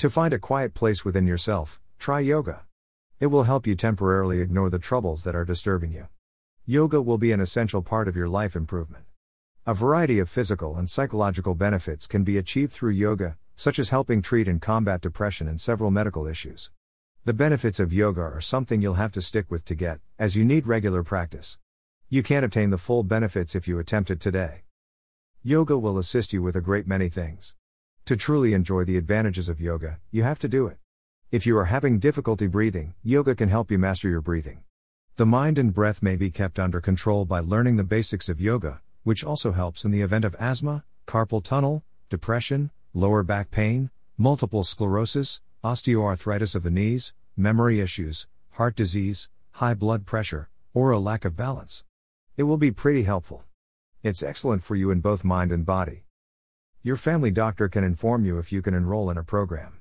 To find a quiet place within yourself, try yoga. It will help you temporarily ignore the troubles that are disturbing you. Yoga will be an essential part of your life improvement. A variety of physical and psychological benefits can be achieved through yoga, such as helping treat and combat depression and several medical issues. The benefits of yoga are something you'll have to stick with to get, as you need regular practice. You can't obtain the full benefits if you attempt it today. Yoga will assist you with a great many things. To truly enjoy the advantages of yoga, you have to do it. If you are having difficulty breathing, yoga can help you master your breathing. The mind and breath may be kept under control by learning the basics of yoga, which also helps in the event of asthma, carpal tunnel, depression, lower back pain, multiple sclerosis, osteoarthritis of the knees, memory issues, heart disease, high blood pressure, or a lack of balance. It will be pretty helpful. It's excellent for you in both mind and body. Your family doctor can inform you if you can enroll in a program.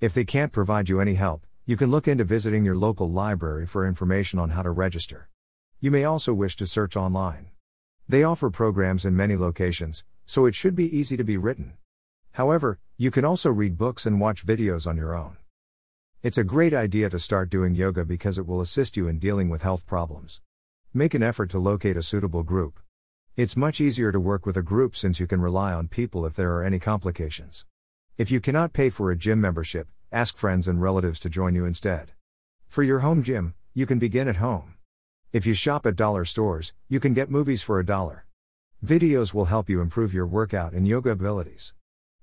If they can't provide you any help, you can look into visiting your local library for information on how to register. You may also wish to search online. They offer programs in many locations, so it should be easy to be written. However, you can also read books and watch videos on your own. It's a great idea to start doing yoga because it will assist you in dealing with health problems. Make an effort to locate a suitable group. It's much easier to work with a group since you can rely on people if there are any complications. If you cannot pay for a gym membership, ask friends and relatives to join you instead. For your home gym, you can begin at home. If you shop at dollar stores, you can get movies for a dollar. Videos will help you improve your workout and yoga abilities.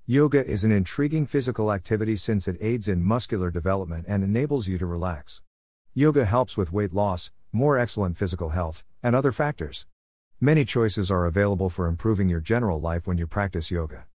Yoga is an intriguing physical activity since it aids in muscular development and enables you to relax. Yoga helps with weight loss, more excellent physical health, and other factors. Many choices are available for improving your general life when you practice yoga.